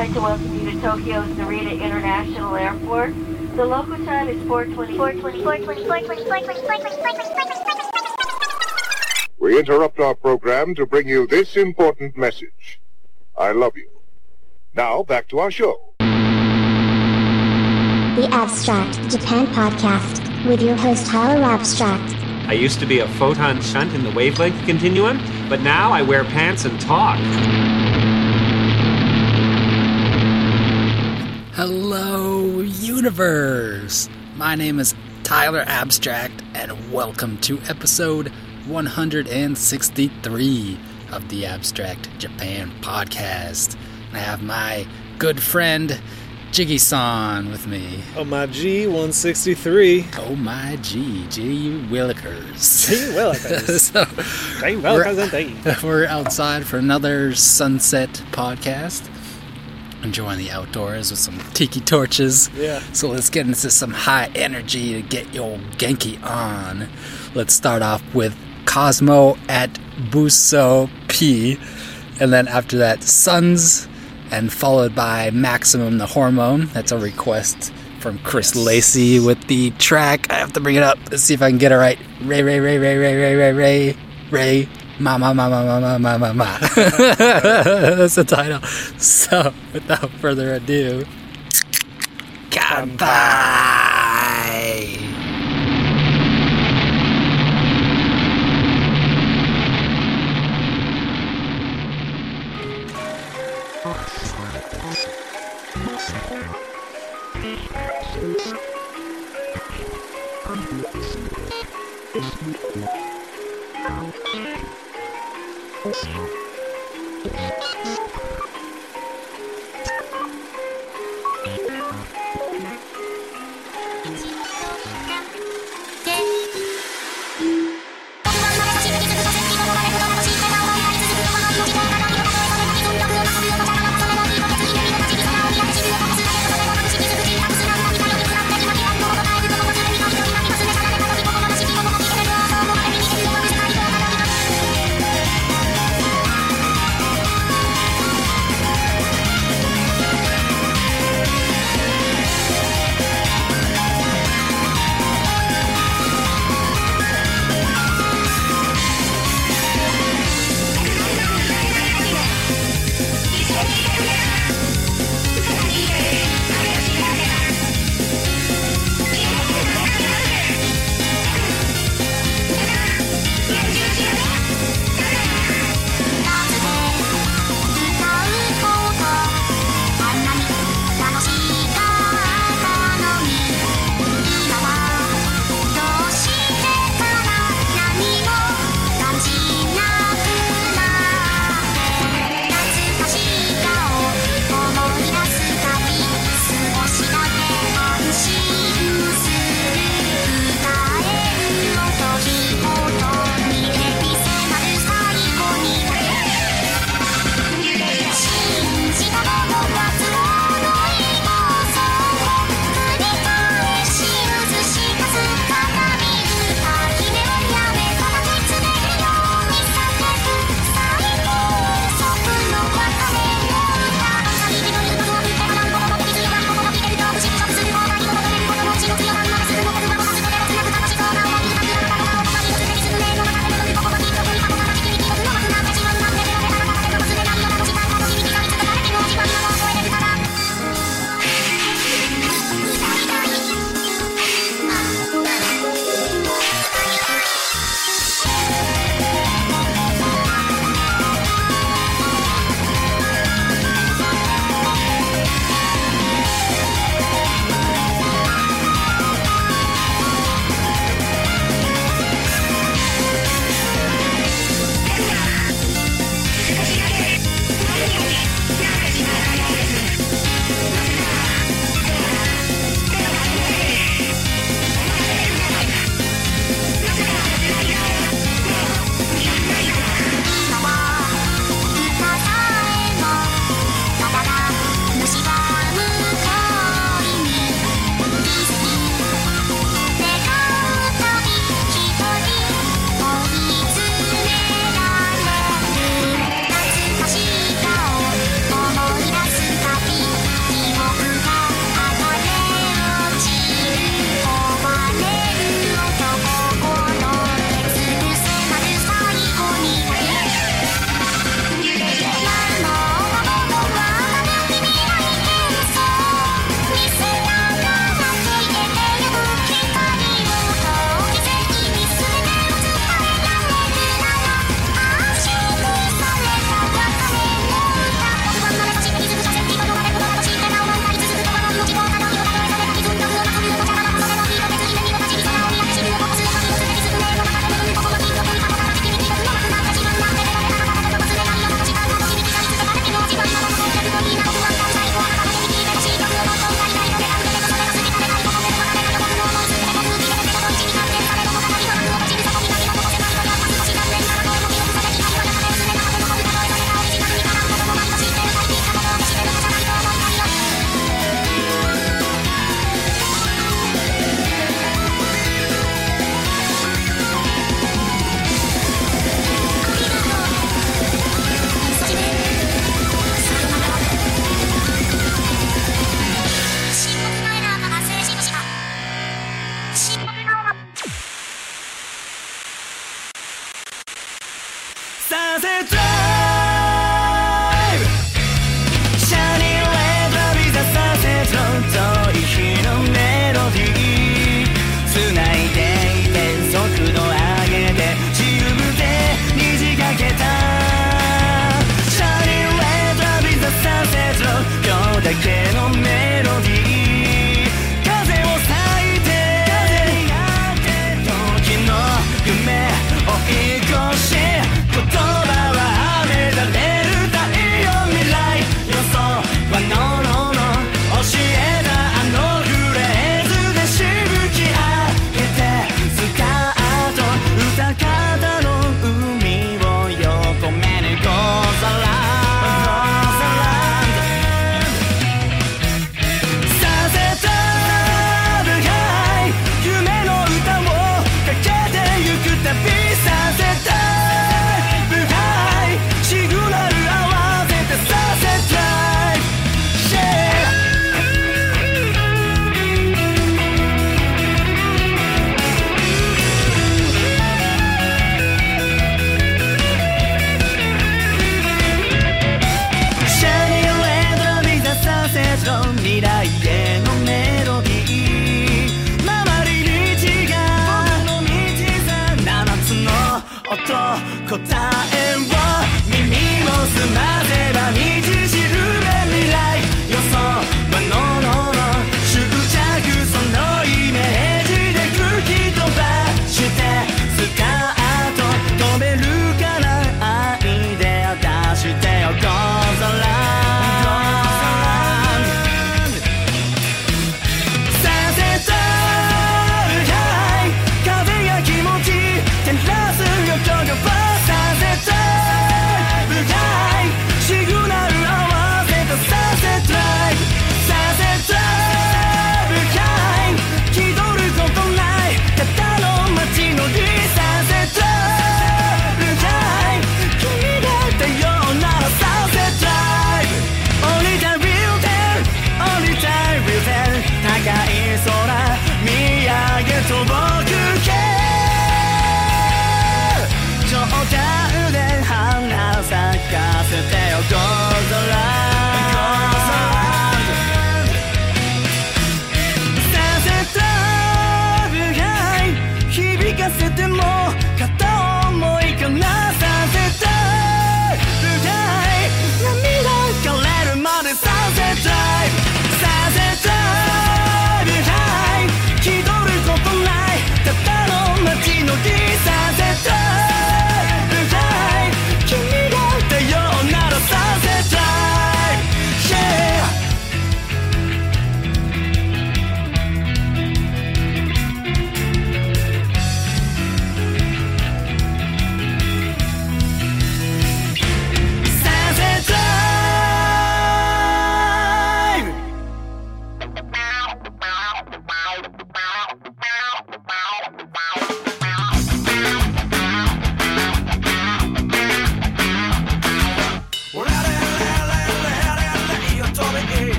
like to welcome you to Tokyo's Narita International Airport. The local time is 420. 420. 420. 420. 420. We interrupt our program to bring you this important message. I love you. Now, back to our show. The Abstract Japan Podcast with your host Tyler Abstract. I used to be a photon shunt in the wavelength continuum, but now I wear pants and talk. Universe! My name is Tyler Abstract, and welcome to episode 163 of the Abstract Japan podcast. I have my good friend Jiggy San with me. Oh my G 163. Oh my G, G Willikers. G Willikers. so, G Willikers indeed. we're outside for another sunset podcast. Enjoying the outdoors with some tiki torches. Yeah. So let's get into some high energy to get your Genki on. Let's start off with Cosmo at Buso P. And then after that, Suns. And followed by Maximum the Hormone. That's a request from Chris Lacey with the track. I have to bring it up. Let's see if I can get it right. Ray, Ray, Ray, Ray, Ray, Ray, Ray, Ray, Ray. Ma, ma, ma, ma, ma, ma, ma, ma. That's the title. So, without further ado, goodbye.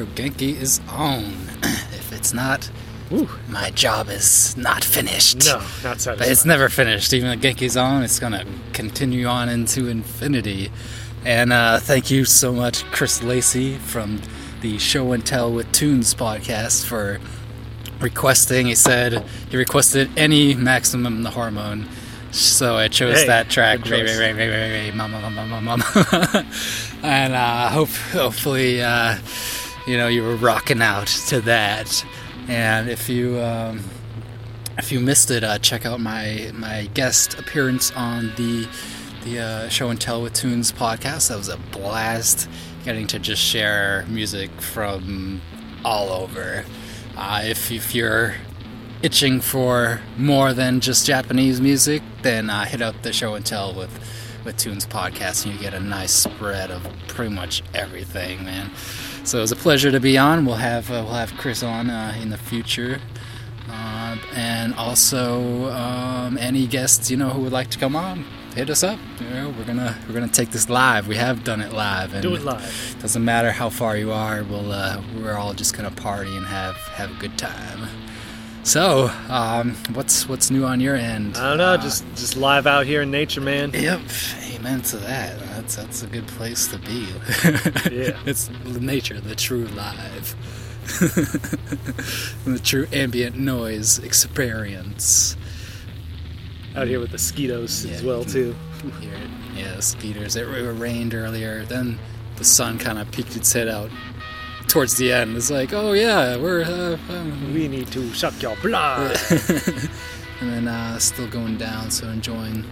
Your Genki is on. if it's not, my job is not finished. No, not satisfied. But it's never finished. Even the Genki's on, it's gonna continue on into infinity. And uh, thank you so much, Chris Lacey from the Show and Tell with Tunes podcast for requesting. He said he requested any Maximum the Hormone, so I chose Hey, that track. Ray, ray, ray, ray, ray, ray, mama, mama, mama, mama. and uh, hope, hopefully, uh, you know, you were rocking out to that. And if you um, if you missed it, uh, check out my my guest appearance on the the uh, Show and Tell with Tunes podcast. That was a blast, getting to just share music from all over. Uh, if if you're itching for more than just Japanese music, then uh, hit up the Show and Tell with with Tunes podcast, and you get a nice spread of pretty much everything, man. So it was a pleasure to be on. We'll have uh, we'll have Chris on uh, in the future, uh, and also um, any guests you know who would like to come on. hit us up. You know, we're gonna we're gonna take this live. We have done it live, and Do it live. doesn't matter how far you are. We'll uh, we're all just gonna party and have have a good time. So, um, what's what's new on your end? I don't know, Uh, just just live out here in nature, man. Yep, amen to that. That's that's a good place to be. Yeah. it's nature, the true live, the true ambient noise experience. Out here with the mosquitoes as well too. Here, yeah, skeeters. It, it rained earlier. Then the sun kind of peeked its head out towards the end. It's like, oh yeah, we're uh, um, We need to suck your blood. and then uh, still going down. So enjoying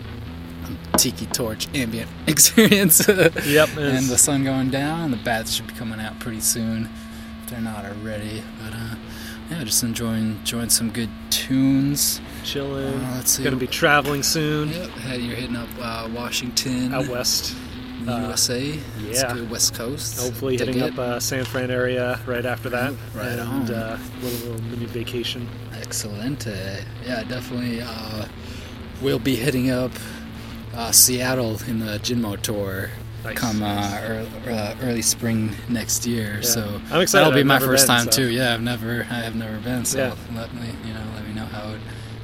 tiki torch ambient experience. Yep, and the sun going down. and The bats should be coming out pretty soon if they're not already. But uh, yeah, just enjoying enjoying some good tunes. Chilling. Uh, let's see. Gonna be traveling soon. Yep, you're hitting up uh, Washington, Out west. uh, USA. It's yeah. West Coast. Hopefully Dig hitting it. up uh, San Fran area right after that. Right and on. uh, little, little mini vacation. Excellent. Uh, yeah, definitely. Uh, we'll be hitting up uh, Seattle in the Jinmo tour. Nice. Come uh, early, uh, early spring next year, so I'm excited. that'll be I've my first been, time so- too. Yeah, I've never, I have never been. So Yeah. let me, you know, let me know how it,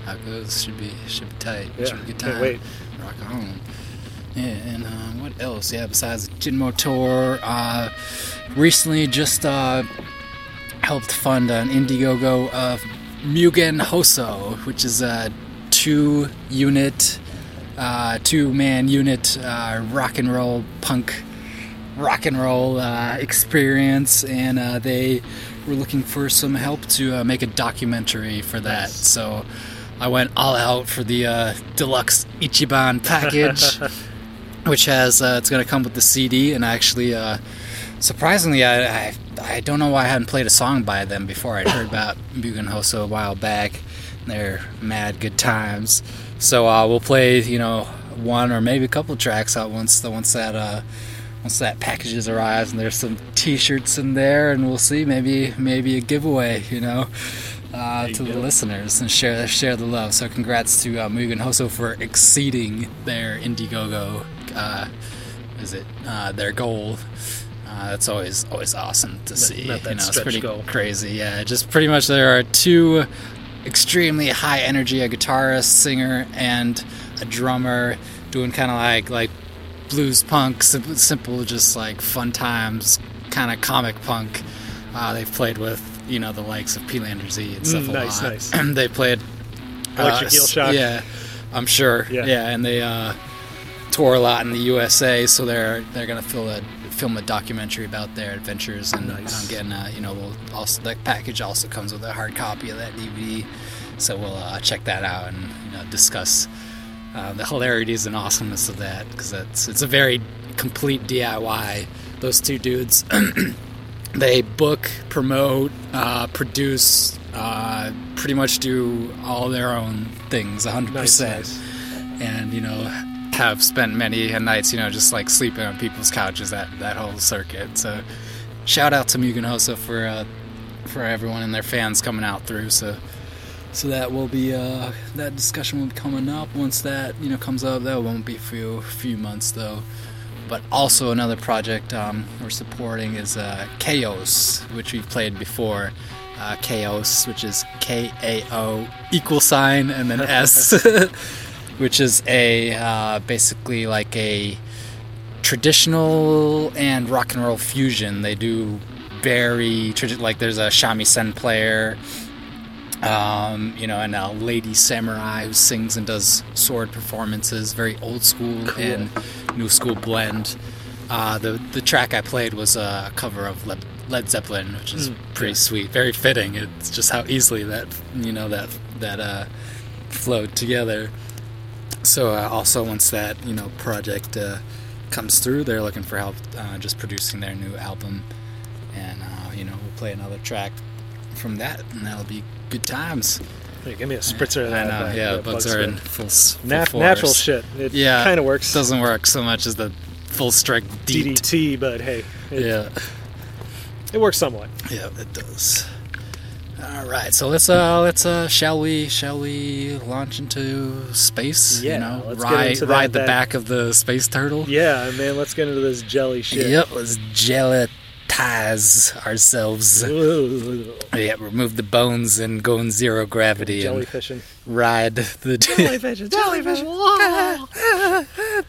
how it goes. Should be, should be tight. Yeah, Should be a good can't time. wait. Rock on. Yeah, and uh, what else? Yeah, besides the Jinmo tour, uh, recently just uh, helped fund an Indiegogo of Mugen Hoso, which is a two unit, uh, two man unit uh, rock and roll punk rock and roll uh, experience, and uh, they were looking for some help to uh, make a documentary for that. Nice. So I went all out for the uh, deluxe Ichiban package, which has uh, it's going to come with the CD, and actually, uh, surprisingly, I, I I don't know why I hadn't played a song by them before. I'd heard about Mugen Hoso a while back. They're mad good times. So uh, we'll play, you know, one or maybe a couple tracks out once the once that uh, once that package arrives and there's some T-shirts in there, and we'll see maybe maybe a giveaway, you know, uh, to the listeners and share share the love. So congrats to uh, Mugen Hoso for exceeding their Indiegogo. Uh, is it uh, their goal? Uh, that's always always awesome to see. that you know, it's pretty goal. crazy. Yeah, just pretty much there are two extremely high energy, a guitarist, singer, and a drummer doing kind of like like blues punk, simple, simple just like fun times, kind of comic punk. Uh, they've played with you know the likes of Peelander-Z and stuff Mm, a nice, lot. nice. they played Electric uh, Eel Shock. Yeah, I'm sure. Yeah. Yeah, and they uh, tour a lot in the USA, so they're they're gonna film a film a documentary about their adventures and Nice. I'm getting uh, you know we'll also that package also comes with a hard copy of that DVD, so we'll uh, check that out and you know discuss uh, the hilarities and awesomeness of that because it's it's a very complete DIY. Those two dudes, they book, promote, uh, produce, uh, pretty much do all their own things, 100%. Nice, nice. And, you know, have spent many nights, you know, just like sleeping on people's couches, that, that whole circuit. So, shout out to Mugen Hoso for, uh, for everyone and their fans coming out through. So, so that will be uh, that discussion will be coming up once that you know comes up. That won't be a few few months though. But also another project um, we're supporting is uh, Chaos, which we've played before. Uh, Chaos, which is K A O equal sign and then S, which is a uh, basically like a traditional and rock and roll fusion. They do very tradi- like there's a shamisen player um, you know, and a lady samurai who sings and does sword performances, very old school and new school blend. Uh, the the track I played was a cover of Led, Led Zeppelin, which is pretty sweet, very fitting. It's just how easily that you know that that uh, flowed together. So uh, also once that you know project uh, comes through, they're looking for help uh, just producing their new album, and uh, you know we'll play another track from that, and that'll be good times. Hey, give me a spritzer of I that. know, that- yeah, bugs bug are in full, full force. natural shit. It Yeah, kind of works. Doesn't work so much as the full strike DDT. DDT, but hey, it, Yeah, it works somewhat. yeah, it does. All right, so let's uh let's uh shall we shall we launch into space? Yeah, you know, let's get ride into that- ride the that- back of the space turtle. Yeah, man. Let's get into this jelly shit. Yep, let's gelatize ourselves. Yeah, remove the bones and go in zero gravity and ride the Jellyfishing. Jellyfishing.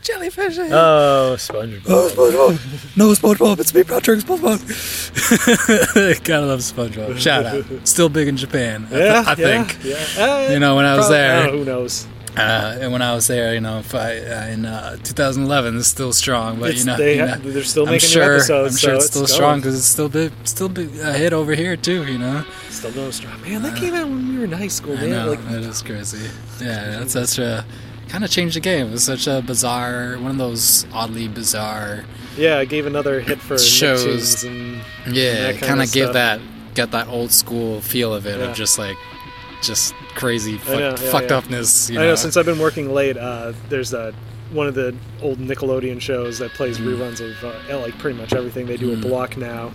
jellyfish. Oh, SpongeBob. SpongeBob. No, SpongeBob. It's me, Patrick SpongeBob. Gotta love SpongeBob. Shout out. Still big in Japan. I, th- Yeah, I yeah, think. Yeah. Uh, You know, when I was probably- there- I who knows? Uh, and when I was there, you know, I, uh, in uh, 2011, it's still strong. But It's- you know, they you know, they're still I'm making sure, new episodes. I'm sure so it's still going. strong because it's still big, still big, a hit over here too. You know, Still going strong. Man, that came out when we were in high school, I man. know Like, it is crazy. Yeah, that's such a kind of changed the game. It was such a bizarre, one of those oddly bizarre. yeah, it gave another hit for Shows. And Yeah, that kinda kind of stuff. that get that old school feel of it Yeah. of just like just crazy fuck, know, yeah, fucked yeah. upness. You I know, since I've been working late, uh, there's a one of the old Nickelodeon shows that plays Mm. reruns of uh, like pretty much everything they do a block now.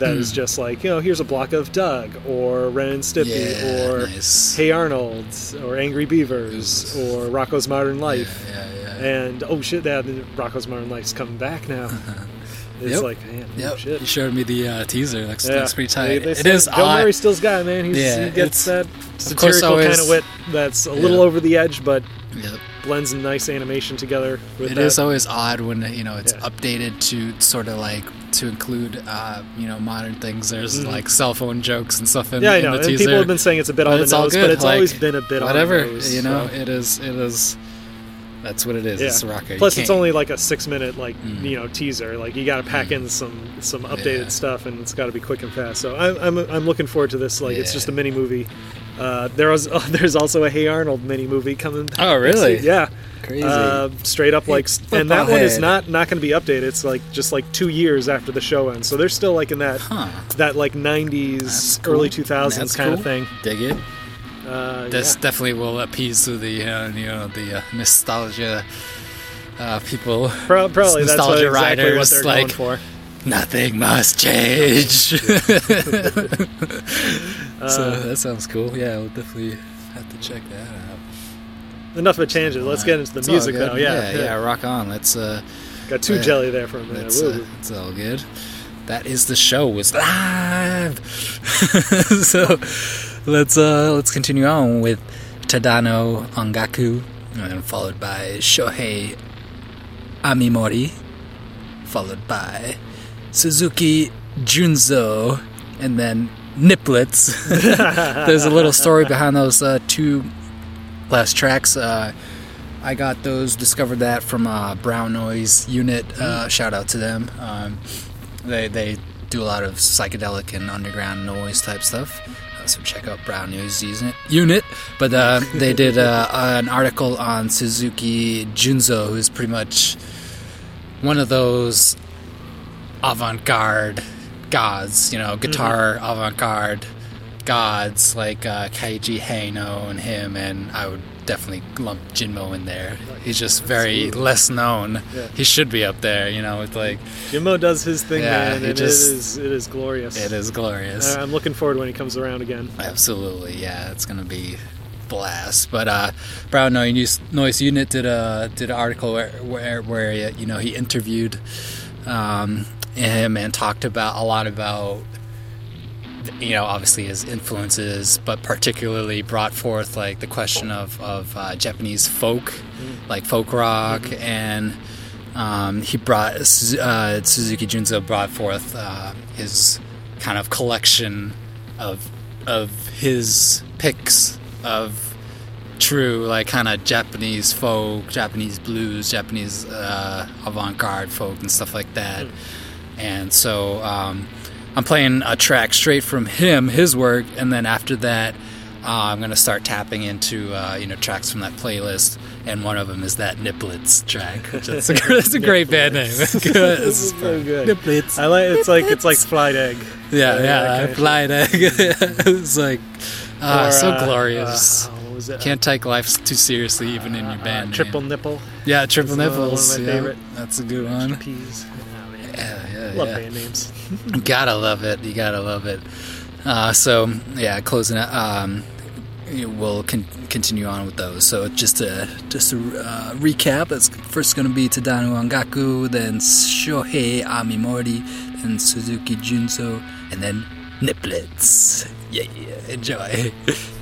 That is Mm. just like you know, here's a block of Doug or Ren and Stimpy yeah, or nice. Hey Arnold or Angry Beavers or Rocco's Modern Life. Yeah, yeah, yeah. And oh shit, that Rocco's Modern Life's coming back now. It's Yep. like man, Yep, shit. you showed me the uh, teaser. Looks, Yeah. looks pretty tight. they it said is Bill odd. Murray still's got it, man. He's, Yeah, he gets that satirical always- kind of wit that's a little Yeah. over the edge, but Yep. blends nice animation together with It that. is always odd when you know it's Yeah. updated to sort of like to include uh, you know modern things. There's Mhm. like cell phone jokes and stuff in, yeah, I know. the And teaser. people have been saying it's a bit but on the nose, good. but it's like, always been a bit whatever. on the nose. you know, so. it is. It is. That's what it is. Yeah. It's Plus, it's only like a six-minute, like Mm. you know, teaser. Like you got to pack in some some updated Yeah. stuff, and it's got to be quick and fast. So I'm, I'm I'm looking forward to this. Like it's just a mini movie. Uh, there was there's also a Hey Arnold mini movie coming. Oh, really? Yeah. crazy. Uh, straight up like, and that one is not not going to be updated. It's like just like two years after the show ends, so they're still like in that huh. that like '90s, cool. early 2000s That's kind of thing. Dig it. Uh, This yeah. definitely will appease to the uh, you know the uh, nostalgia uh, people. Pro- probably that's what, nostalgia exactly what riders, they're like- for. Nothing must change. so Uh, that sounds cool. Yeah, we'll definitely have to check that out. Enough of a tangent. Let's get into the It's music good. though. Yeah, yeah, yeah, Rock on. Let's uh, Got two Yeah. jelly there for a minute. That's, uh, it's all good. That is the show was live. so let's uh let's continue on with Tadano Ongaku, and then followed by Shohei Amimori, followed by Suzuki Junzo, and then Niplets. There's a little story behind those uh, two last tracks. Uh, I got those, discovered that from uh, Brown Noise Unit. Uh, shout out to them. Um, they they do a lot of psychedelic and underground noise type stuff. So check out Brown Noise Unit. But uh, they did uh, an article on Suzuki Junzo, who's pretty much one of those avant-garde gods. You know, guitar avant-garde gods like uh, Keiji Haino and him, and I would definitely lump Jinmo in there. He's just very less known. Yeah. He should be up there, you know, It's like Jinmo does his thing, Yeah, man, and just- it is it is glorious. it is glorious. Uh, I'm looking forward when he comes around again. Absolutely, yeah, it's gonna be blast. But uh, Brown Noise, Noise Unit did a did an article where where, where you know he interviewed um, him and talked about a lot about you know obviously his influences, but particularly brought forth like the question of of uh, Japanese folk, like folk rock and. Um, he brought uh, Suzuki Junzo brought forth uh, his kind of collection of of his picks of true like kind of Japanese folk, Japanese blues, Japanese uh, avant-garde folk and stuff like that. And so um, I'm playing a track straight from him, his work, and then after that. Uh, I'm gonna start tapping into uh, you know tracks from that playlist, and one of them is that Niplets track. That's a, it's a great band name. This is so good. Niplets. I like it's like it's like fried egg. Yeah, Yeah, I flight egg. it's like ah, Or, so uh, glorious. uh, what was it? Can't take life too seriously, even in your Uh, band. triple nipple Yeah, triple That's another one of nipples. my yeah, favorite. That's a good one. peas. Love band names. Gotta love it. You gotta love it. Uh, so yeah, closing it. Um, we'll con- continue on with those. So just to just to uh, recap, it's first going to be Tadano Ongaku, then Shohei Amimori, then Suzuki Junzo, and then Niplets. Yeah, yeah, enjoy.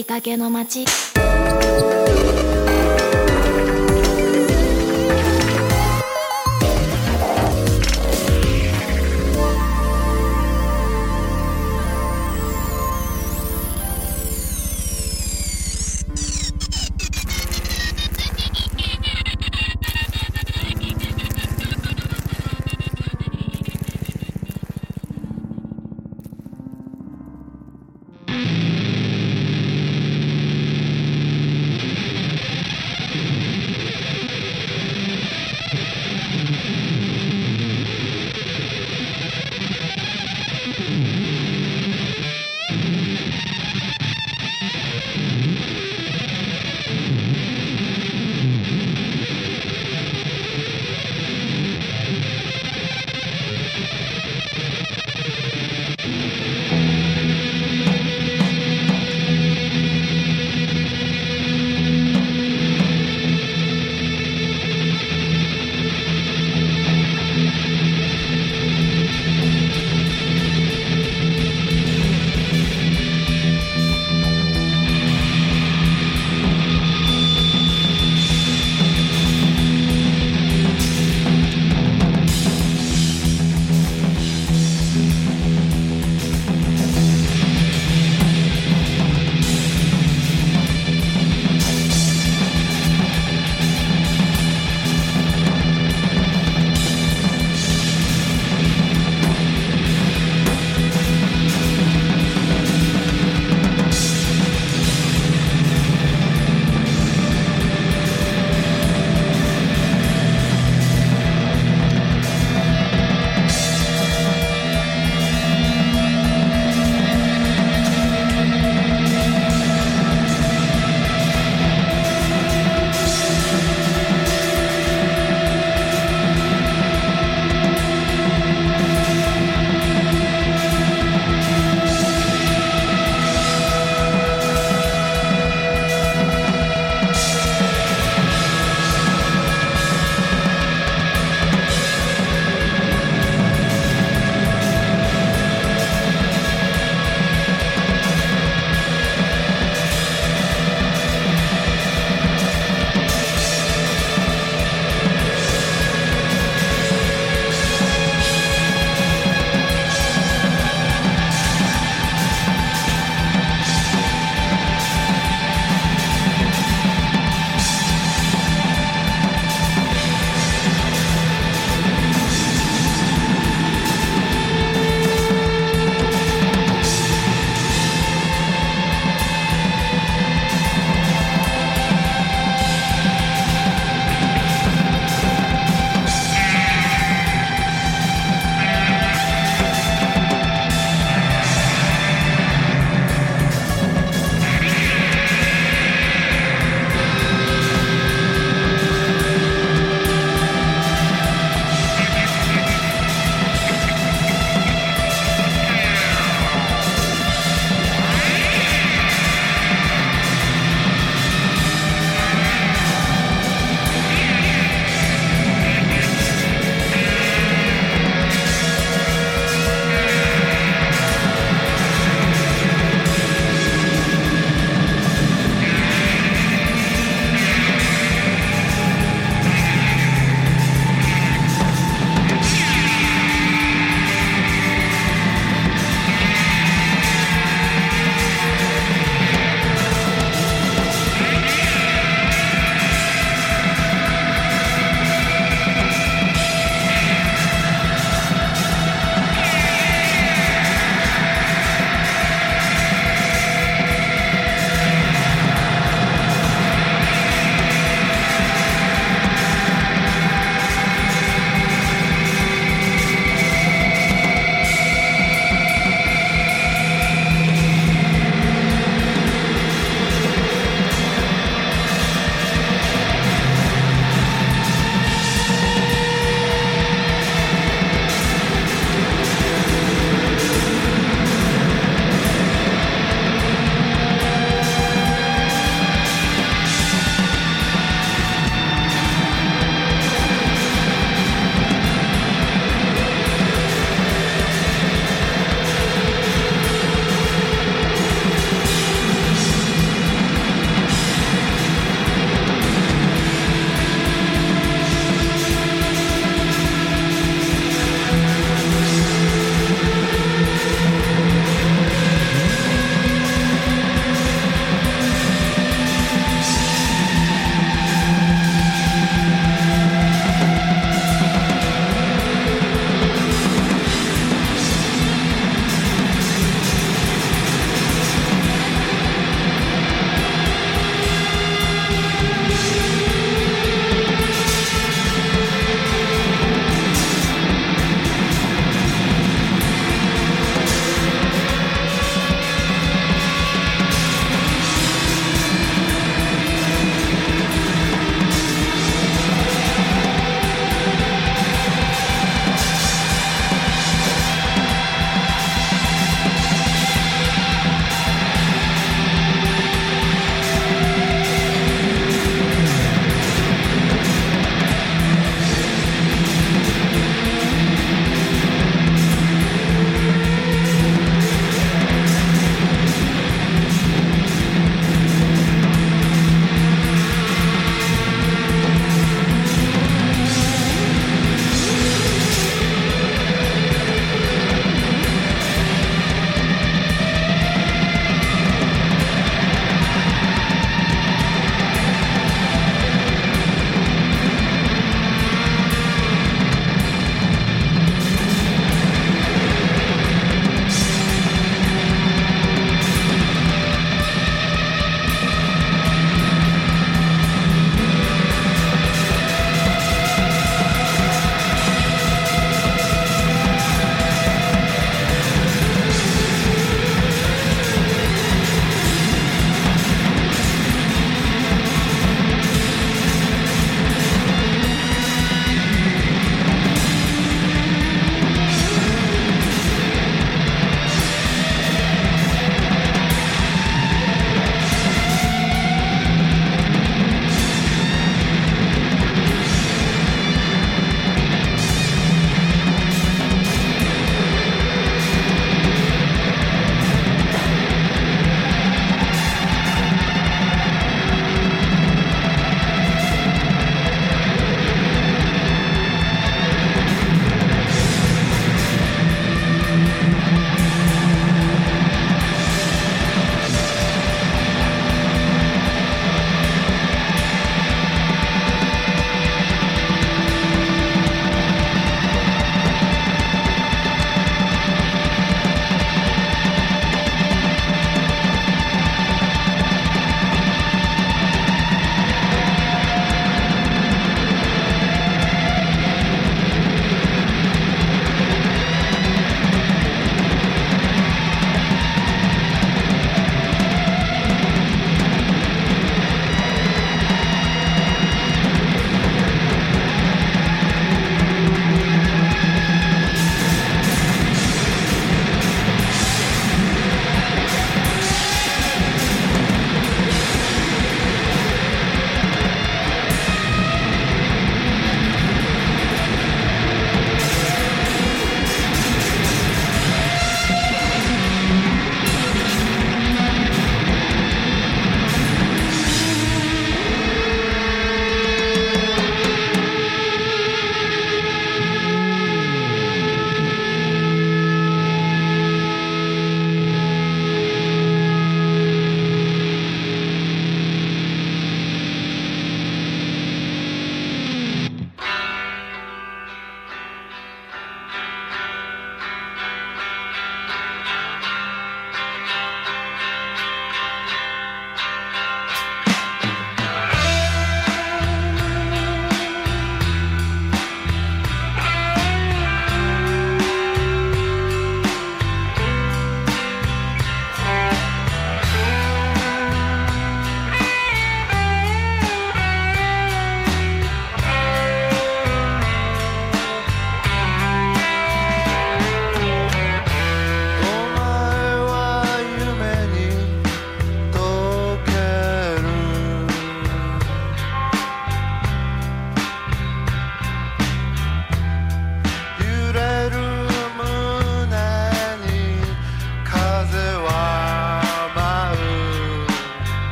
きかけの街。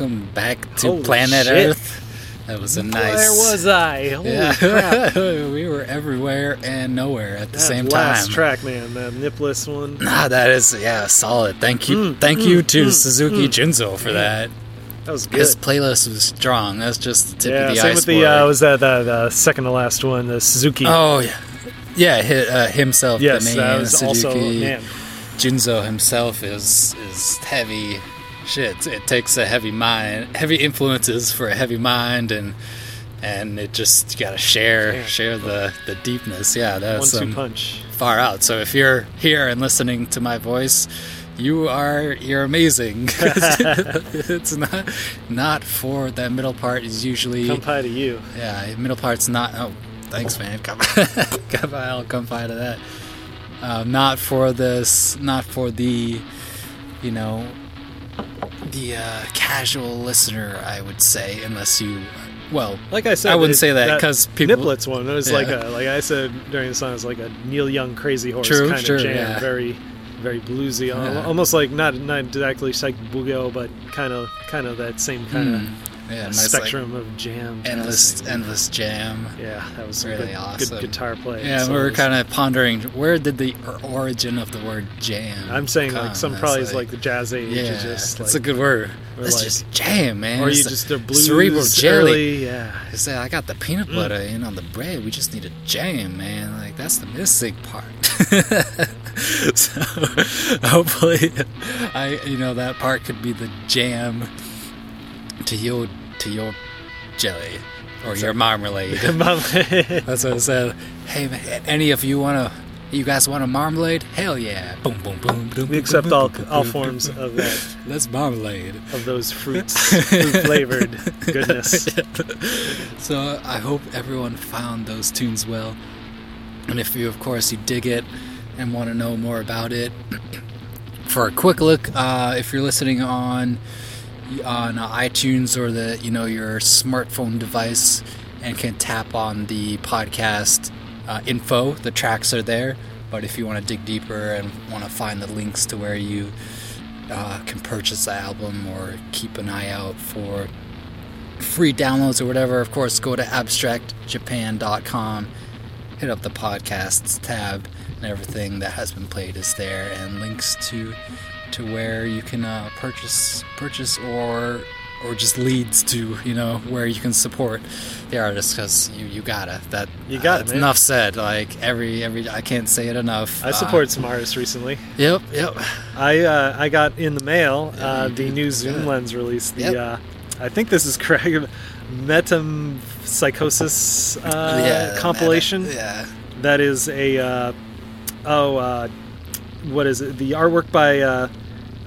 Welcome back to Holy planet shit. Earth. That was a nice. Where was I? Holy Yeah, crap! we were everywhere and nowhere at the That same last time. track, man, the nipless one. Nah, that is yeah, solid. Thank you, Mm, thank mm, you to mm, Suzuki mm. Junzo for that. That was good. His playlist was strong. That's just the tip yeah, of the same with iceberg. the uh, was that the, the second to last one, the Suzuki. oh yeah, yeah, hi, uh, himself. yes, the main that was also Suzuki. man. Junzo himself is is heavy. Shit, it takes a heavy mind, heavy influences for a heavy mind, and and it just you gotta share Yeah. share the the deepness. Yeah, One that's two um, punch. far out. So if you're here and listening to my voice, you are you're amazing. it's not not for that middle part is usually Kampai to you. yeah middle part's not. Oh, thanks man. Come come by, I'll come by to that. Um, not for this. Not for the you know the uh, casual listener. I would say unless you well Like I said, I wouldn't it- say that 'cause people- Niplets one. It was Yeah. like a like I said during the song. It was like a Neil Young Crazy Horse True, kind sure, of jam. yeah. Very very bluesy, Yeah. almost like not not exactly psych boogie, but kind of kind of that same kind mm, yeah, of nice, like, spectrum of jam. endless endless jam. Yeah, that was really good, awesome. good guitar play. Yeah, we were kind of pondering where did the origin of the word jam. I'm saying come? like some That's probably is like the jazz age. yeah, just that's like, a good word. It's like- just jam, man. Or you the just they're blues cerebral jelly. early, Yeah. I say I got the peanut Mm. butter in on the bread. We just need a jam, man. Like that's the missing part. so hopefully, I you know that part could be the jam to your to your jelly or your marmalade. That's what I said. Hey, man, any of you wanna? You guys want a marmalade? Hell yeah! Boom, boom, boom, boom. we accept all all forms of that Let's marmalade. of those fruits, fruit flavored goodness. So I hope everyone found those tunes well, and if you, of course, you dig it and want to know more about it, for a quick look, uh, if you're listening on on uh, iTunes or the you know your smartphone device and can tap on the podcast uh, info, the tracks are there. But if you want to dig deeper and want to find the links to where you uh, can purchase the album or keep an eye out for free downloads or whatever, of course, go to abstractjapan.com, hit up the podcasts tab, and everything that has been played is there, and links to to where you can uh, purchase purchase or or just leads to you know where you can support the artist because you you gotta that You got it, enough said like every every I can't say it enough I Uh, supported some artists recently. yep yep I uh, I got in the mail Yeah, uh, the new Zoom lens release. The Yep. uh, I think this is correct. Metempsychosis uh, yeah compilation. yeah That is a uh, oh uh, what is it? The artwork by uh,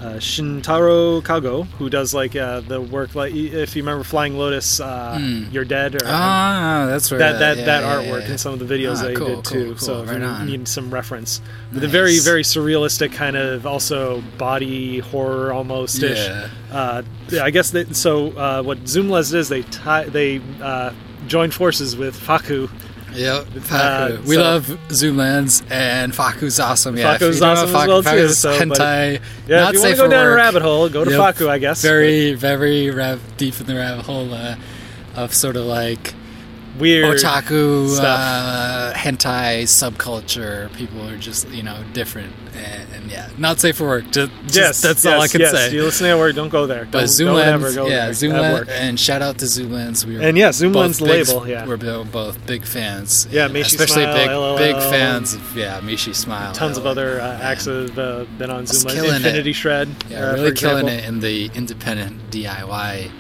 uh, Shintaro Kago, who does like uh, the work like if you remember Flying Lotus, uh, Hmm. You're Dead, or ah that's where that that yeah, that yeah, artwork yeah. and some of the videos Ah, that he cool, did too. cool, so cool. if you on. need some reference, with a very very surrealistic kind of also body horror almost ish. Yeah. Uh, yeah, I guess that. So uh, what Zoom Lens is they tie they uh, join forces with FAKKU. Yep, Uh, FAKKU. we so- love Zoom Lens, and FAKKU's awesome. Yeah, FAKKU's if you know awesome as well, too, FAKKU's so, but- Yeah, if you want to go down a rabbit hole, go to Yep. FAKKU, I guess. Very, very rav- deep in the rabbit hole uh, of sort of like weird otaku stuff. uh, hentai subculture. People are just you know different, and, and yeah, not safe for work. Just, just- yes, that's yes, all I can yes. say. You listen to work, don't go there. But don't, ever Zoom Lens, go yeah, there at Zoomland, work. and shout out to Zoom Lens. We were And yeah, Zoom Lens both big- label, yeah. we're both big fans. Yeah, Meishi especially Smile, big LOL. big fans of yeah, Meishi Smile. Tons of other uh, acts have uh, been on Zoom Lens. killing it. Infinity Shred, Yeah, uh, really killing it in the independent DIY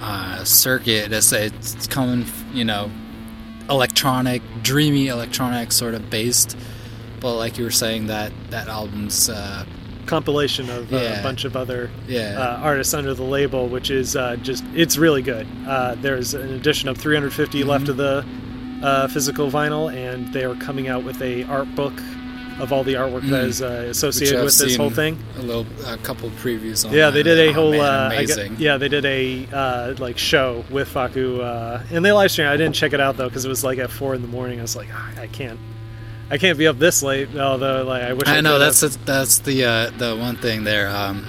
uh, circuit. It's, it's coming, you know, electronic, dreamy electronic sort of based. But like you were saying, that that album's uh, compilation of uh, Yeah. a bunch of other yeah, uh, artists under the label, which is uh, just it's really good. Uh, there's an edition of 350 Mm-hmm. left of the uh, physical vinyl, and they are coming out with a art book of all the artwork that Mm. is uh, associated with this whole thing. A little, a couple previews. On Yeah, they did a oh, whole man, uh, yeah, they did a uh, like show with FAKKU, uh, and they live streamed. I didn't check it out though because it was like at four in the morning. I was like, "Ah, I can't, I can't be up this late. Although like I wish I, I know that's the, that's the uh, the one thing there. Um,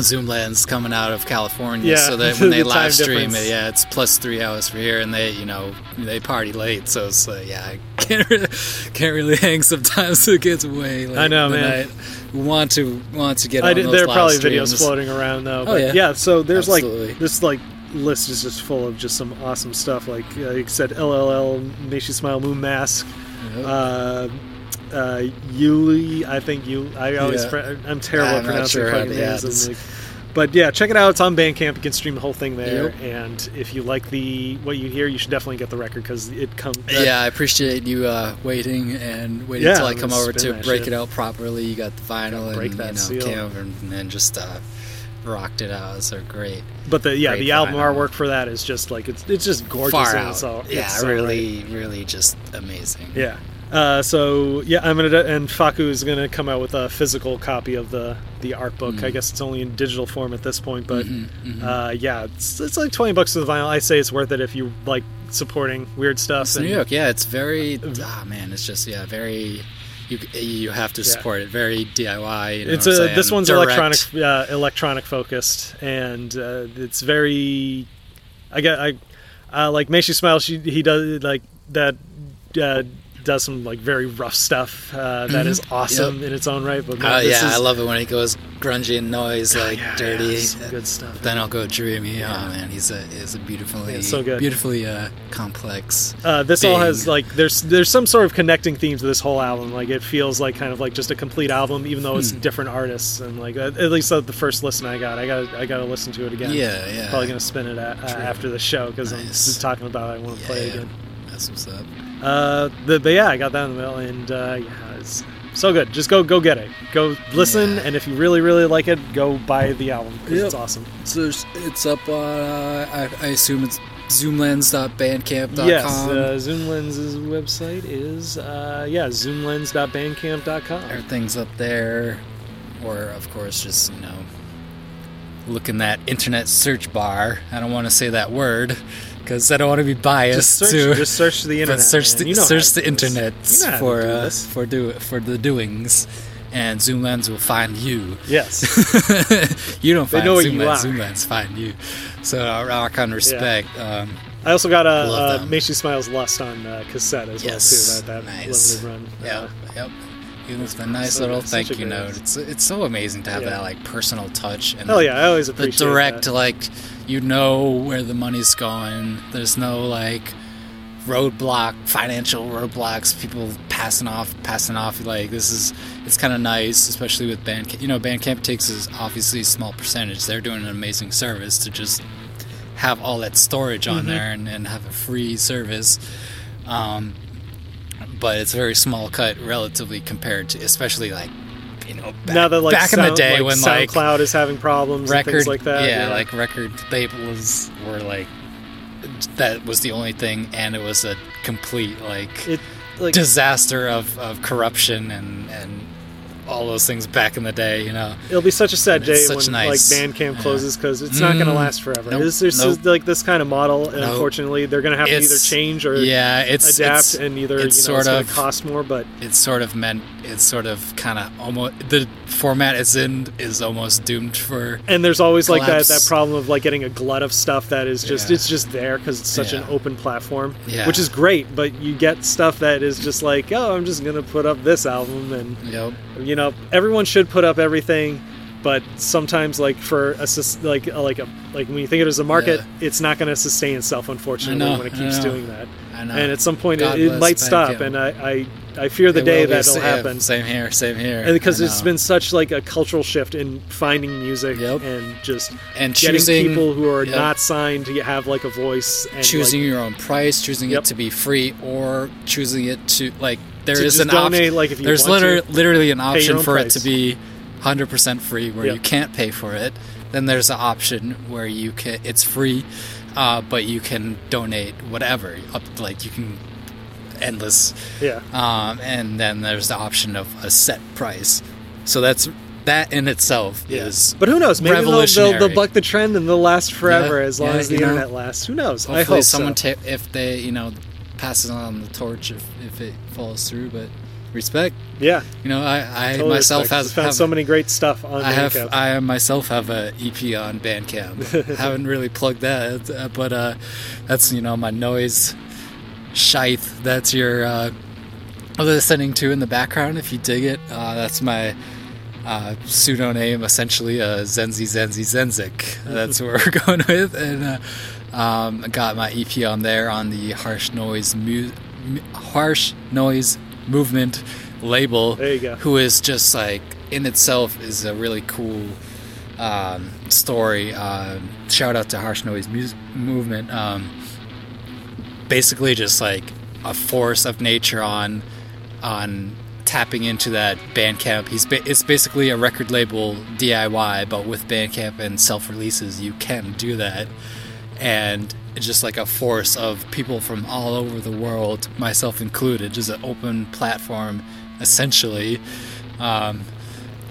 Zoom lens coming out of California, Yeah, so that when they the live stream difference. it, yeah, it's plus three hours for here, and they, you know, they party late, so it's like, yeah, I can't really, can't really hang. Sometimes it gets way. Late I know, man. night. Want to want to get. I on did, there are probably streams. videos floating around though. Oh, But yeah. So there's Absolutely. like this like list is just full of just some awesome stuff. Like uh, I said, LLL Meishi Smile. Moon mask. Yep. Uh, uh, Yuli, I think you. I always. Yeah. I'm terrible I'm at pronouncing sure fucking names. like- but yeah, check it out. It's on Bandcamp. You can stream the whole thing there. Yep. And if you like the what you hear, you should definitely get the record because it comes. yeah, I appreciate you uh, waiting and waiting Yeah, until I come over to break shit. it out properly. You got the vinyl break and that you know seal. came over and, and then just uh, rocked it out. So great. But the yeah, Great the album vinyl. artwork for that is just like it's it's just gorgeous. Far out. It's all, yeah, it's right. really, really just amazing. Yeah. Uh, so yeah, I'm gonna and FAKKU is gonna come out with a physical copy of the the art book. Mm. I guess it's only in digital form at this point, but Mm-hmm, Uh, yeah, it's, it's like twenty bucks for the vinyl. I say it's worth it if you like supporting weird stuff. It's and- New York, yeah, it's very. Ah, man, it's just yeah, very. You you have to Yeah. support it. Very DIY. You know It's a this one's Direct. electronic uh, electronic focused, and uh, it's very. I got I uh, like Meishi Smile. She he does like that. Uh, does some like very rough stuff uh, that is awesome Mm-hmm. Yep. in its own right. But man, Oh yeah, is, I love it when it goes grungy and noise, like yeah, dirty. yeah, good stuff. Then I'll go dreamy. Oh man, he's a is a beautifully Yeah, so good. beautifully uh, complex. Uh, this all has like there's there's some sort of connecting theme to this whole album. Like it feels like kind of like just a complete album, even though Hmm. it's different artists. And like at at least uh, the first listen I got, I got I got to listen to it again. Yeah, yeah. Probably gonna spin it at, uh, after the show because I'm just talking about it. I want to play it again. That's what's up. Uh, the, but yeah, I got that in the mail, and uh, yeah, it's so good. Just go go get it. Go listen, Yeah. and if you really really like it, go buy the album 'cause it's Yep. awesome. So there's- it's up on. Uh, I, I assume it's zoomlens.bandcamp.com. Yes, uh, Zoom Lens's website is uh, yeah zoomlens.bandcamp.com. Everything's up there. Or, of course, just, you know, look in that internet search bar. I don't want to say that word because I don't want to be biased. Just search, to, just search the internet. search the, You know search the internet for do uh, for do for the doings, and Zoom Lens will find you. Yes. you don't find Zoom Lens. Zoom Lens find you. So I rock on respect. Um, I also got a uh, them. Meishi Smile's Lust on uh, cassette as yes, well too. That that nice. limited run. Yeah. Uh, yep. Even with the nice little a thank you note. It's it's so amazing to have Yeah. that like personal touch and hell yeah, I always appreciate the direct that. like you know where the money's going there's no like roadblock financial roadblocks people passing off passing off like this is it's kind of nice especially with bandcamp you know bandcamp takes is obviously a small percentage they're doing an amazing service to just have all that storage on Mm-hmm. there and, and have a free service um, but it's a very small cut relatively compared to especially like you know back, now that like back in the day like, when like SoundCloud is having problems and record things like that. yeah, like record labels were like that was the only thing and it was a complete like it like disaster of, of corruption and and all those things back in the day you know it'll be such a sad day when nice- like Bandcamp closes because it's not going to Mm, last forever. nope, It's, there's nope. like this kind of model, and Nope. unfortunately, they're going to have to either change or yeah it's adapt, it's, and either you know it's it's sort going of to cost more. But it's sort of meant it's sort of kind of almost the format it's in is almost doomed for and there's always like that that problem of like getting a glut of stuff that is just Yeah. it's just there because it's such an open platform, Yeah. which is great. But you get stuff that is just like, oh, I'm just going to put up this album and yep you know everyone should put up everything but sometimes like for a like a, like a like when you think of it as a market it's not going to sustain itself unfortunately know, when it keeps doing that. I know. And at some point God it, it might stop and I, I I fear the It day that'll sa- happen same here same here and because it's been such like a cultural shift in finding music Yep. and just and getting choosing people who are yep. not signed to have like a voice and choosing like, your own price, choosing Yep. it to be free, or choosing it to like there is an option. like, if you there's want to, literally an option for it to be 100% free, where you can't pay for it. Then there's an option where you can it's free, uh, but you can donate whatever up like you can endless. yeah Um, and then there's the option of a set price. So that's that in itself is but who knows maybe they'll, they'll, they'll buck the trend and they'll last forever Yeah, as long yeah, as the you know. internet lasts who knows I Hopefully, hope someone so. ta- if they you know passes on the torch if, if it falls through. But respect. Yeah, You know, I, I totally myself respect. has found have, so many great stuff on I have Bandcamp. I myself have a EP on Bandcamp. I haven't really plugged that, uh, but uh, that's you know my noise shite. That's your uh, listening to in the background. If you dig it, uh, that's my uh, pseudonym, essentially uh, Zenzi Zenzi Zenzik. That's what we're going with, and uh, um, I got my EP on there on the harsh noise mu- mu- harsh noise movement label. There you go. Who is just like in itself is a really cool um, story. Uh, shout out to Harsh Noise Mus- Movement. Um, basically, just like a force of nature on on tapping into that Bandcamp. He's ba- it's basically a record label DIY, but with Bandcamp and self releases, you can do that. And just like a force of people from all over the world, myself included, just an open platform, essentially, um,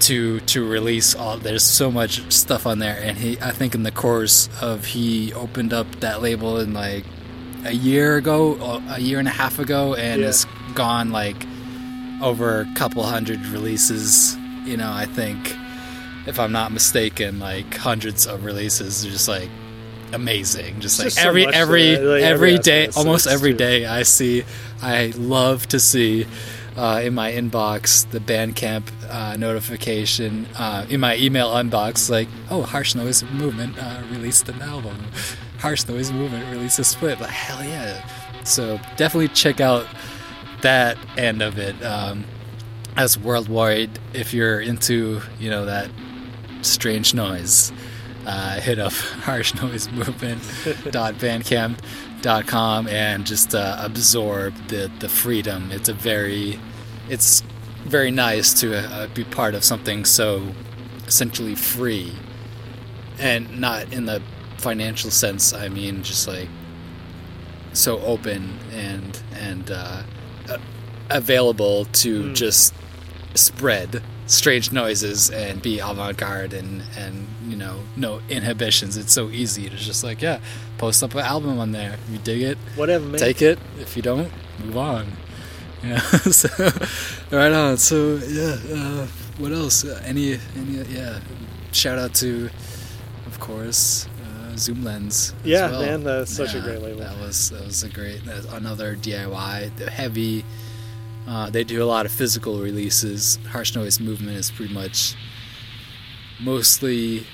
to to release all. There's so much stuff on there, and he, I think, in the course of he opened up that label in like a year ago, a year and a half ago, and Yeah. it's gone like over a couple hundred releases. You know, I think, if I'm not mistaken, like hundreds of releases. Just like amazing. Just like just so every to every that, like, every day, almost every too. day, I see. I love to see. Uh, in my inbox, the Bandcamp uh, notification uh, in my email inbox, like, oh, Harsh Noise Movement uh, released an album. Harsh Noise Movement released a split. Like, hell yeah! So definitely check out that end of it um, as worldwide if you're into you know that strange noise uh, hit up harsh noise movement.bandcamp.com and just uh, absorb the the freedom it's a very it's very nice to uh, be part of something so essentially free and not in the financial sense i mean just like so open and and uh, available to just spread strange noises and be avant-garde and and you know no inhibitions. It's so easy to just like yeah post up an album on there. If you dig it Whatever, man. take it. If you don't move on. You know so right on. So yeah uh, what else? Uh, any any yeah shout out to of course zoom lens as Yeah, well. man, that's such a great label. that was that was a great that's another diy the heavy uh, they do a lot of physical releases harsh noise movement is pretty much mostly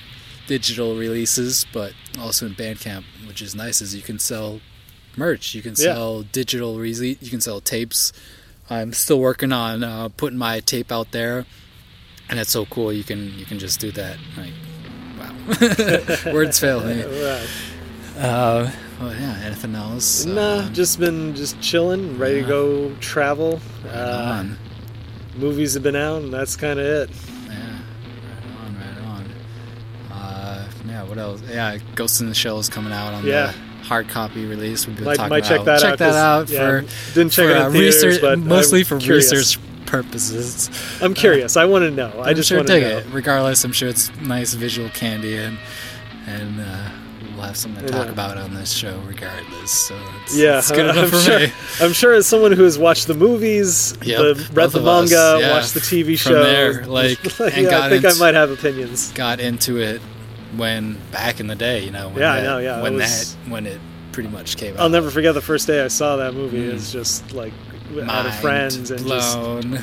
digital releases but also in bandcamp which is nice is you can sell merch you can Yeah. sell digital release you can sell tapes i'm still working on uh, putting my tape out there and it's so cool you can you can just do that like words fail me Right. uh, well, yeah anything else Nah, Um, just been just chilling, ready yeah. to go travel. right Uh, movies have been out, and that's kind of it. Yeah, right on, right on. Uh, yeah, what else? Yeah, Ghost in the Shell is coming out on Yeah. the hard copy release. We've been Might- talking might check about. that check out, that 'cause, out yeah, for didn't check for, it uh, theaters, research, but mostly I'm for curious. research purposes. I'm curious. I want to know. I just sure want to know. it. Regardless, I'm sure it's nice visual candy and and uh, we'll have something to talk about on this show regardless. So it's, Yeah, it's good enough I'm for sure. me. I'm sure as someone who has watched the movies, Yep, the, read the of us, manga, yeah. watched the TV show, From there, like, and yeah, I think I might have opinions. got into it when back in the day, you know. When Yeah, I know, yeah, When was- that when it pretty much came out. I'll never forget the first day I saw that movie. Mm. It's just like out of friends and just blown,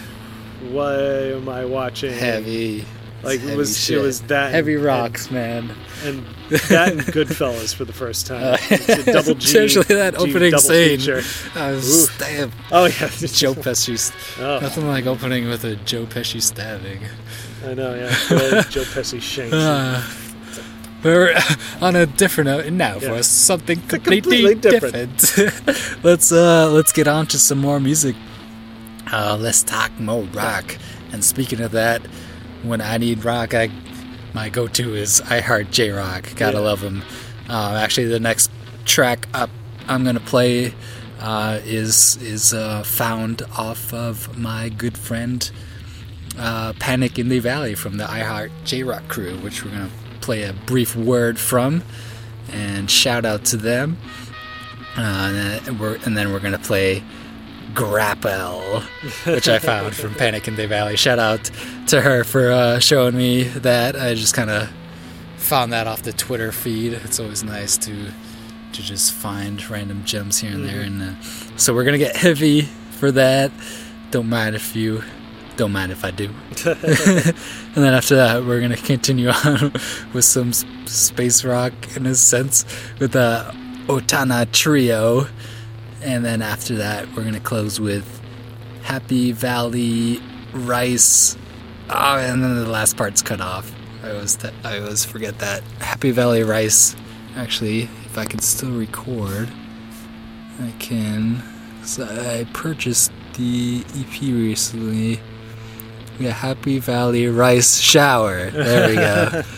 what am I watching? heavy. Like it was, shit. it was that heavy and- rocks, man. and, that and Goodfellas for the first time. Uh, It's a double G, Especially that G opening scene. feature. I was Ooh. damn. Oh yeah, Joe Pesci. Oh, Nothing like opening with a Joe Pesci stabbing. I know, yeah. Joe Pesci shanks. Uh, we're on a different note now Yeah. for something completely, completely different. different. let's uh let's get on to some more music. Uh, let's talk more rock. And speaking of that, when I need rock, I my go-to is I Heart J Rock. Gotta Yeah. love him. Uh, actually, the next track up I'm gonna play uh, is is uh, found off of my good friend uh, Panic in the Valley from the iHeart J Rock crew, which we're gonna play a brief word from, and shout out to them. Uh, and, then we're, and then we're gonna play Grapple, which I found from Panic in the Valley. Shout out to her for uh, showing me that. I just kind of found that off the Twitter feed. It's always nice to to just find random gems here and there. And uh, so we're gonna get heavy for that. Don't mind if you. Don't mind if I do. and then after that, we're gonna continue on with some space rock in a sense with the Otana Trio, and then after that, we're gonna close with Happy Valley Rice. Oh, and then the last part's cut off. I always th- I always forget that Happy Valley Rice. Actually, if I can still record, I can. So I purchased the EP recently. Yeah, Happy Valley Rice Shower. There we go.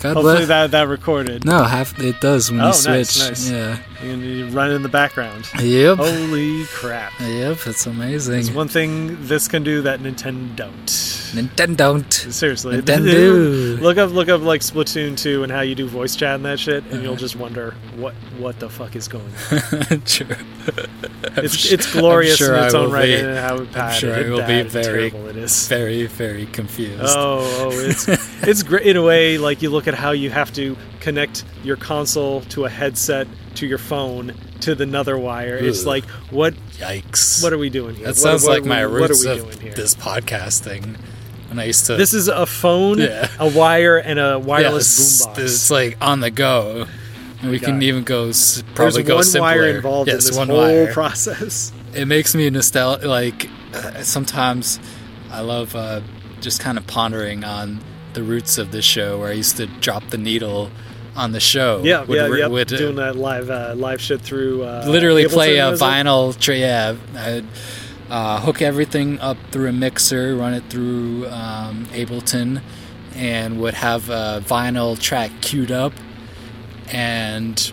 God Hopefully bless. that that recorded. No, half it does when Oh, you nice, switch. nice. Yeah. You you run in the background. Yep. Holy crap! Yep. It's amazing. There's one thing this can do that Nintendo don't. Nintendo don't. Seriously, Nintendo. look up look up like Splatoon 2 and how you do voice chat and that shit, and Uh-huh. you'll just wonder what what the fuck is going on. True. It's it's glorious I'm sure in its own right be- and how bad, sure I will be bad very- it is. Very, very confused. Oh, oh, it's it's great in a way. Like you look at how you have to connect your console to a headset to your phone to the nether wire. It's like what Yikes. what are we doing here? that What- sounds what- like my what roots we of this podcasting. When I used to. This is a phone, Yeah. a wire, and a wireless Yes, boombox. It's like on the go. And we can even go probably There's go one simpler. wire involved yes, in this one whole wire. process. it makes me nostalgic. Like uh, sometimes I love uh, just kind of pondering on the roots of this show, where I used to drop the needle on the show. Yeah, Would- yeah, would- yeah. would, uh, Doing that live, uh, live shit through. Uh, literally play a vinyl tray. Yeah, I'd uh, hook everything up through a mixer, run it through um, Ableton, and would have a vinyl track queued up, and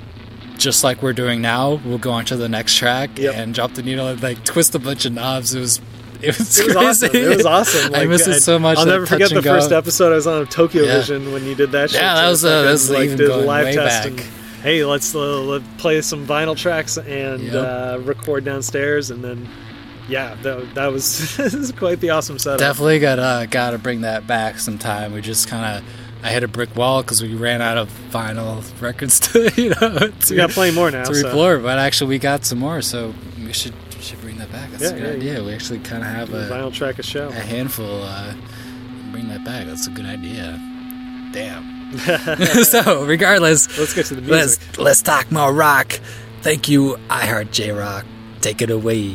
just like we're doing now, we'll go on to the next track Yep. and drop the needle and like twist a bunch of knobs. It was. It was, It was awesome. It was awesome. I miss it so much. I'll never forget the go. first episode I was on of Tokyo Yeah. Vision when you did that. Yeah, that was, uh, that was like did live test back. and hey, let's uh, let play some vinyl tracks and Yep. uh, record downstairs, and then yeah, that, that was this quite the awesome setup. Definitely gotta gotta bring that back sometime. We just kind of I hit a brick wall because we ran out of vinyl records to you know to, We got plenty more now. to so. replore, but actually we got some more, so we should we should bring that back. That's Yeah, a good yeah, idea. We actually kind of have a, vinyl track a show. a handful. Uh, bring that back. That's a good idea. Damn. so regardless, Let's get to the let's music. let's talk more rock. Thank you, I Heart J Rock. Take it away.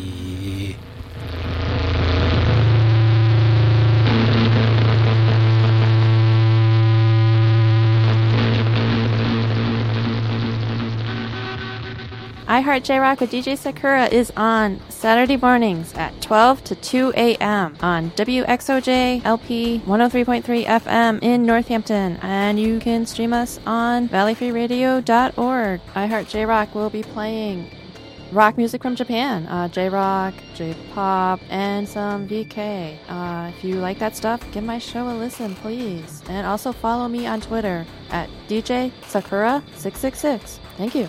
iHeart J Rock with DJ Sakura is on Saturday mornings at 12 to 2 a.m. on WXOJ LP 103.3 FM in Northampton. And you can stream us on valleyfreeradio.org. iHeart J Rock will be playing rock music from Japan uh, J Rock, J Pop, and some VK. Uh, if you like that stuff, give my show a listen, please. And also follow me on Twitter at DJ Sakura666. Thank you.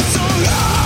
so high.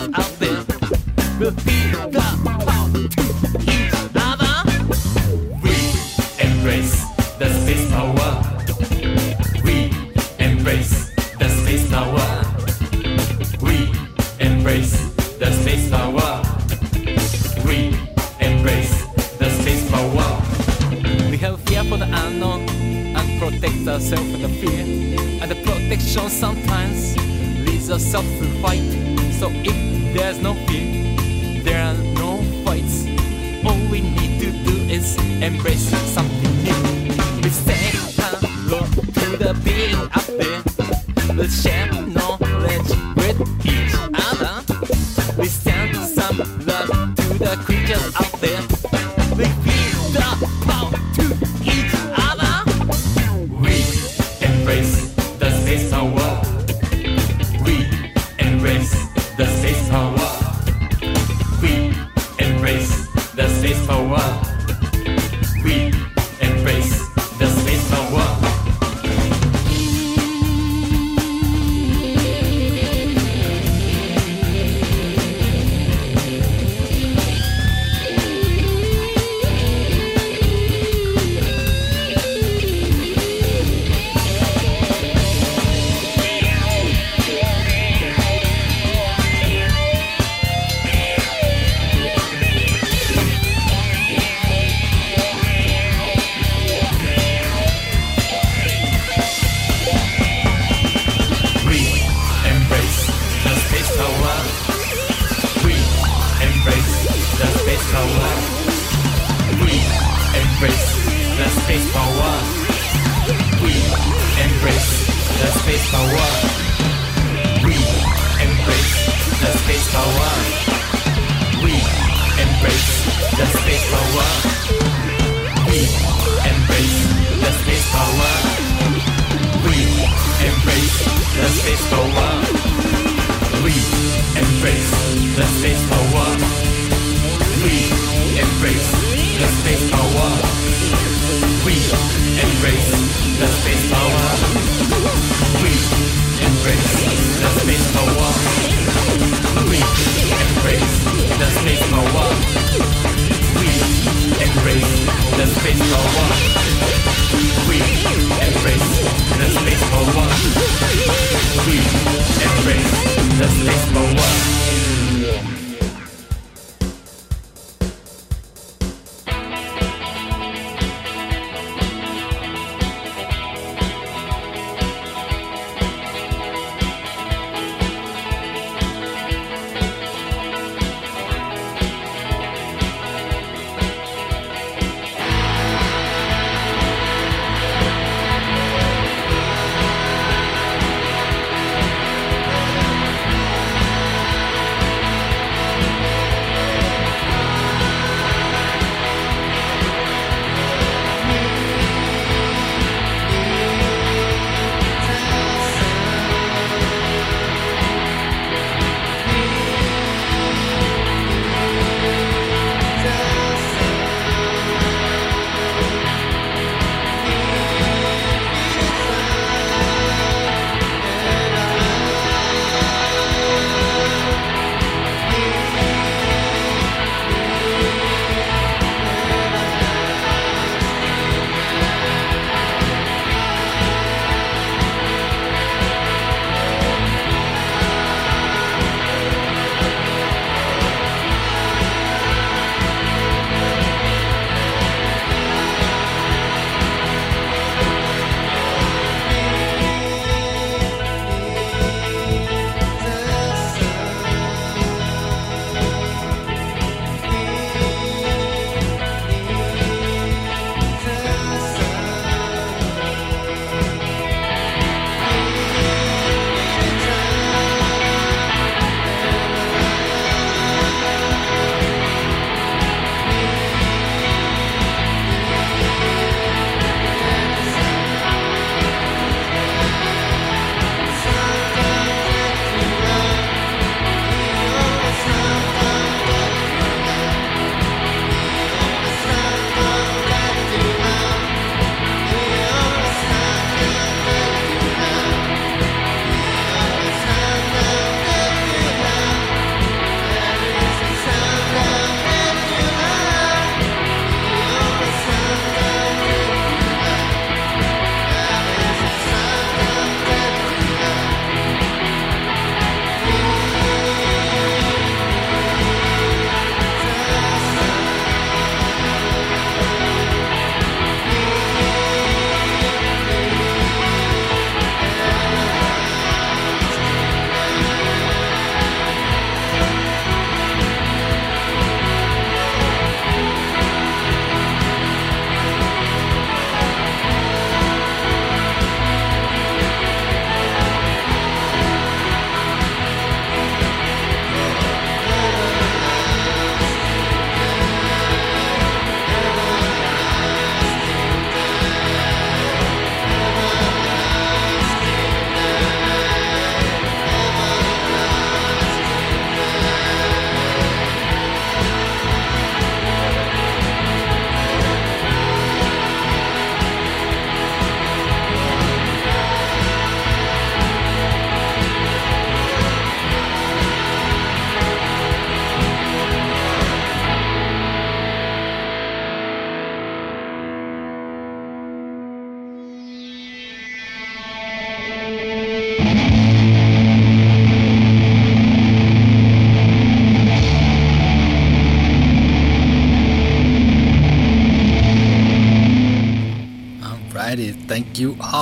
Out is little one.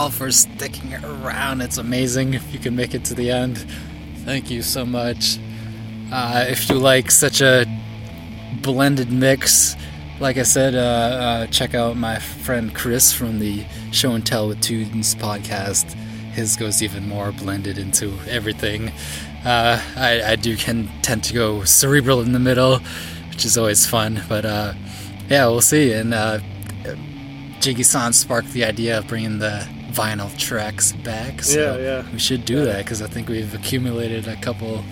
All for sticking around. It's amazing if you can make it to the end. Thank you so much. Uh, if you like such a blended mix, like I said, uh, uh, check out my friend Chris from the Show and Tell with Tunes podcast. His goes even more blended into everything. Uh, I, I do can tend to go cerebral in the middle, which is always fun. But uh, yeah, we'll see. And uh, Jiggy San sparked the idea of bringing the vinyl tracks back. So Yeah, yeah. we should do that because I think we've accumulated a couple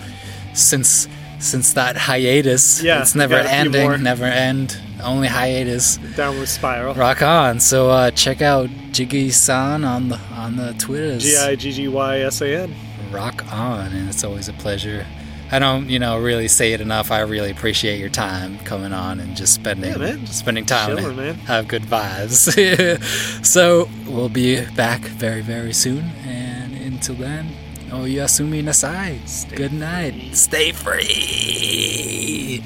since since that hiatus. Yeah, it's never got a few ending, never end, only hiatus. Downward spiral. Rock on! So uh, check out Jiggy San on the on the Twitters. G I G G Y S A N. rock on and it's always a pleasure i don't you know really say it enough. I really appreciate your time coming on and just spending Yeah, man. spending time Chilling, man. have good vibes. So we'll be back very very soon. And until then oh yasumi nasai good night. stay free